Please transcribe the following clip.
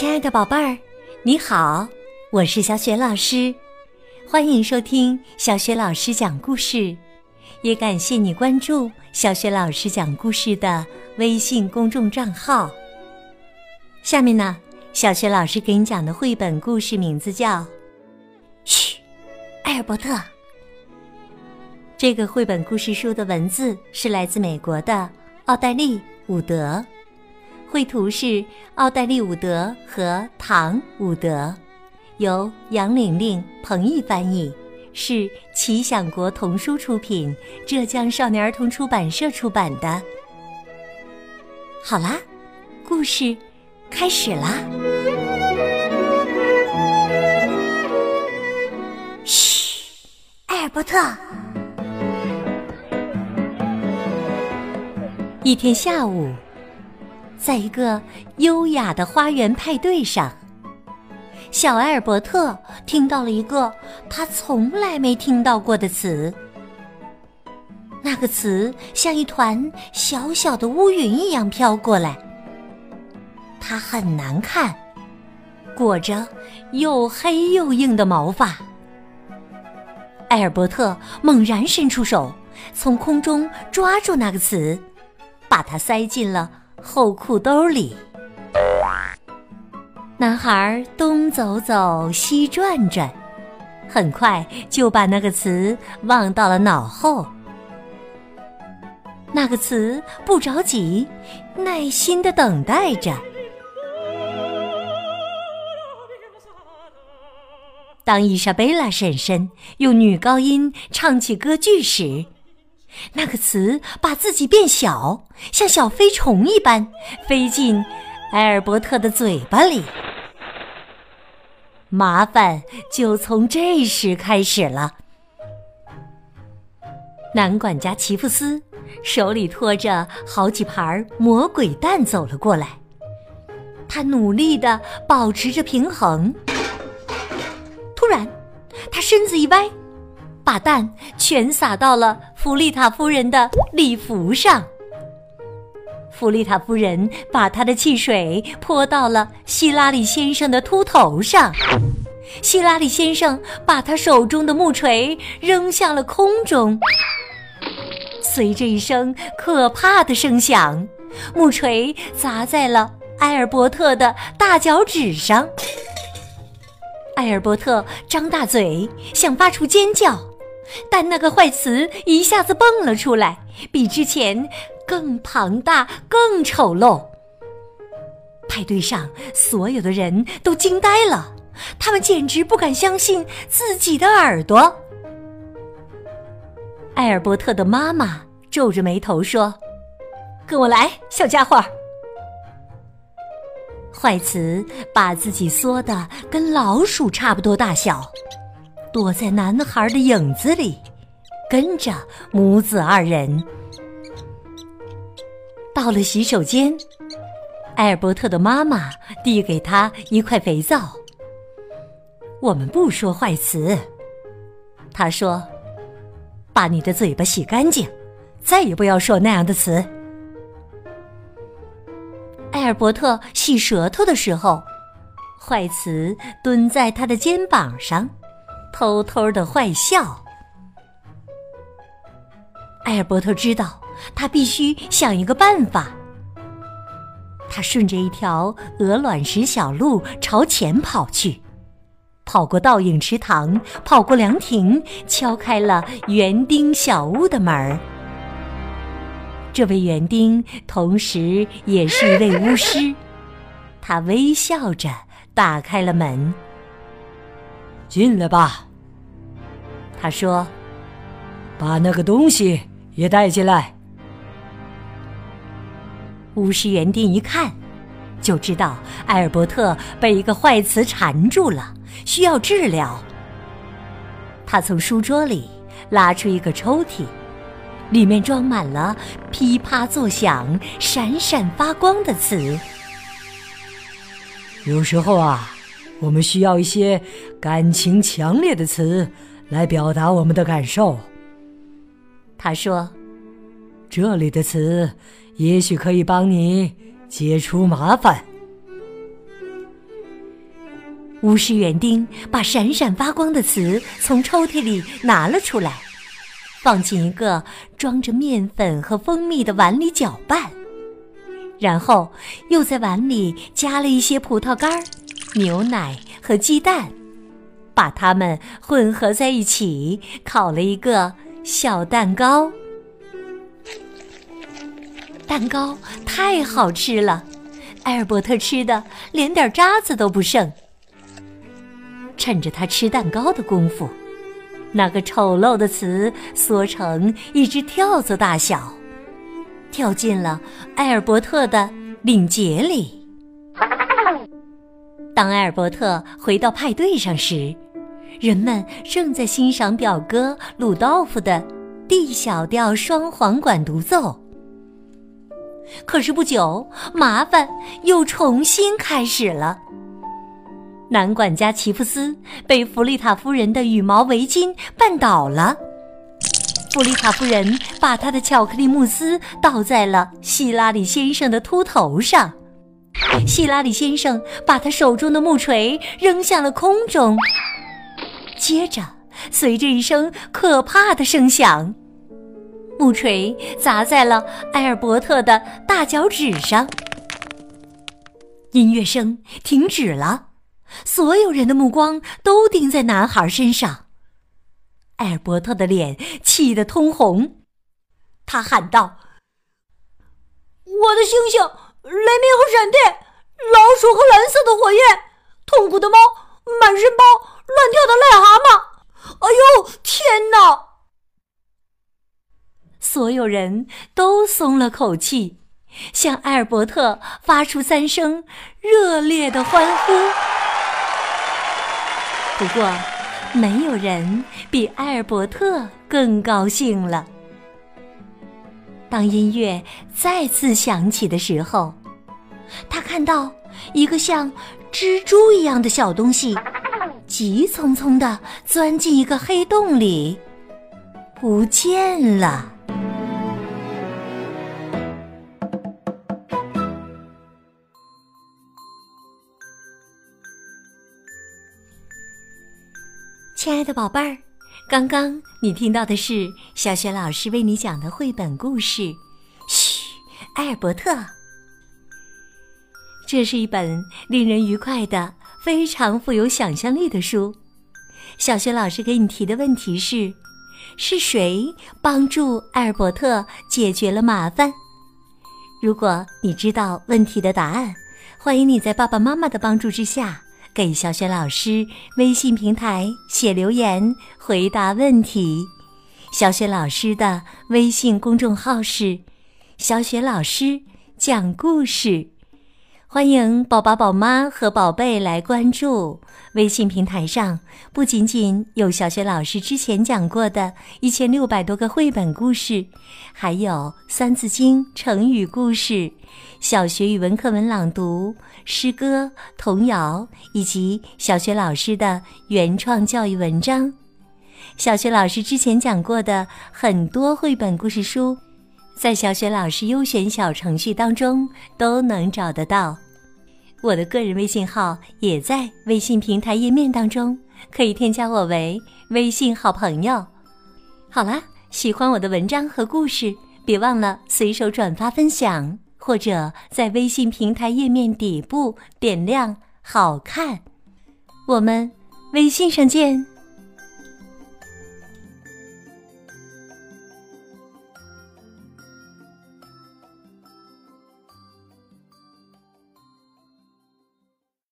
亲爱的宝贝儿，你好，我是小雪老师，欢迎收听小雪老师讲故事，也感谢你关注小雪老师讲故事的微信公众账号。下面呢，小雪老师给你讲的绘本故事名字叫《嘘，艾尔伯特》。这个绘本故事书的文字是来自美国的奥黛丽·伍德。绘图是奥黛丽·伍德和唐·伍德，由杨玲玲、彭毅翻译，是奇想国童书出品，浙江少年儿童出版社出版的。好啦，故事开始啦！嘘，艾尔伯特。一天下午。在一个优雅的花园派对上，小埃尔伯特听到了一个他从来没听到过的词。那个词像一团小小的乌云一样飘过来，它很难看，裹着又黑又硬的毛发。埃尔伯特猛然伸出手，从空中抓住那个词，把它塞进了。后裤兜里，男孩东走走，西转转，很快就把那个词忘到了脑后。那个词不着急，耐心的等待着。当伊莎贝拉婶婶用女高音唱起歌剧时。那个词把自己变小，像小飞虫一般飞进埃尔伯特的嘴巴里。麻烦就从这时开始了。男管家齐夫斯手里托着好几盘魔鬼蛋走了过来，他努力的保持着平衡。突然，他身子一歪。把蛋全撒到了弗丽塔夫人的礼服上。弗丽塔夫人把她的汽水泼到了希拉里先生的秃头上。希拉里先生把他手中的木锤扔向了空中。随着一声可怕的声响，木锤砸在了埃尔伯特的大脚趾上。埃尔伯特张大嘴，想发出尖叫。但那个坏词一下子蹦了出来，比之前更庞大、更丑陋。派对上所有的人都惊呆了，他们简直不敢相信自己的耳朵。艾尔伯特的妈妈皱着眉头说：“跟我来，小家伙。”坏词把自己缩的跟老鼠差不多大小。躲在男孩的影子里，跟着母子二人到了洗手间。埃尔伯特的妈妈递给他一块肥皂。我们不说坏词，他说：“把你的嘴巴洗干净，再也不要说那样的词。”埃尔伯特洗舌头的时候，坏词蹲在他的肩膀上。偷偷的坏笑。埃尔伯特知道，他必须想一个办法。他顺着一条鹅卵石小路朝前跑去，跑过倒影池塘，跑过凉亭，敲开了园丁小屋的门儿。这位园丁同时也是一位巫师，他微笑着打开了门。进来吧，他说：“把那个东西也带进来。”巫师园丁一看，就知道埃尔伯特被一个坏词缠住了，需要治疗。他从书桌里拉出一个抽屉，里面装满了噼啪作响、闪闪发光的词。有时候啊。我们需要一些感情强烈的词来表达我们的感受。他说：“这里的词也许可以帮你解除麻烦。”巫师园丁把闪闪发光的词从抽屉里拿了出来，放进一个装着面粉和蜂蜜的碗里搅拌，然后又在碗里加了一些葡萄干、牛奶和鸡蛋，把它们混合在一起，烤了一个小蛋糕。蛋糕太好吃了，艾尔伯特吃的连点渣子都不剩。趁着他吃蛋糕的功夫，那个丑陋的词缩成一只跳蚤大小，跳进了埃尔伯特的领结里。当埃尔伯特回到派对上时，人们正在欣赏表哥鲁道夫的 D 小调双簧管独奏。可是不久，麻烦又重新开始了。男管家齐夫斯被弗丽塔夫人的羽毛围巾绊倒了，弗丽塔夫人把她的巧克力慕斯倒在了希拉里先生的秃头上，希拉里先生把他手中的木锤扔向了空中，接着随着一声可怕的声响，木锤砸在了埃尔伯特的大脚趾上，音乐声停止了。所有人的目光都盯在男孩身上。埃尔伯特的脸气得通红，他喊道：“我的星星、雷鸣和闪电、老鼠和蓝色的火焰、痛苦的猫、满身包、乱跳的癞蛤蟆！哎呦，天哪！”所有人都松了口气，向艾尔伯特发出三声热烈的欢呼。不过，没有人比埃尔伯特更高兴了。当音乐再次响起的时候，他看到一个像蜘蛛一样的小东西，急匆匆地钻进一个黑洞里，不见了。亲爱的宝贝儿，刚刚你听到的是小雪老师为你讲的绘本故事《嘘，艾尔伯特》。这是一本令人愉快的、非常富有想象力的书。小雪老师给你提的问题是：是谁帮助艾尔伯特解决了麻烦？如果你知道问题的答案，欢迎你在爸爸妈妈的帮助之下。给小雪老师微信平台写留言回答问题。小雪老师的微信公众号是“小雪老师讲故事”，欢迎宝宝、宝妈和宝贝来关注。微信平台上不仅仅有小学老师之前讲过的一千六百多个绘本故事，还有《三字经》成语故事。小学语文课文朗读、诗歌、童谣，以及小学老师的原创教育文章。小学老师之前讲过的很多绘本故事书，在小雪老师优选小程序当中都能找得到。我的个人微信号也在微信平台页面当中，可以添加我为微信好朋友。好啦，喜欢我的文章和故事，别忘了随手转发分享。或者在微信平台页面底部点亮“好看”，我们微信上见。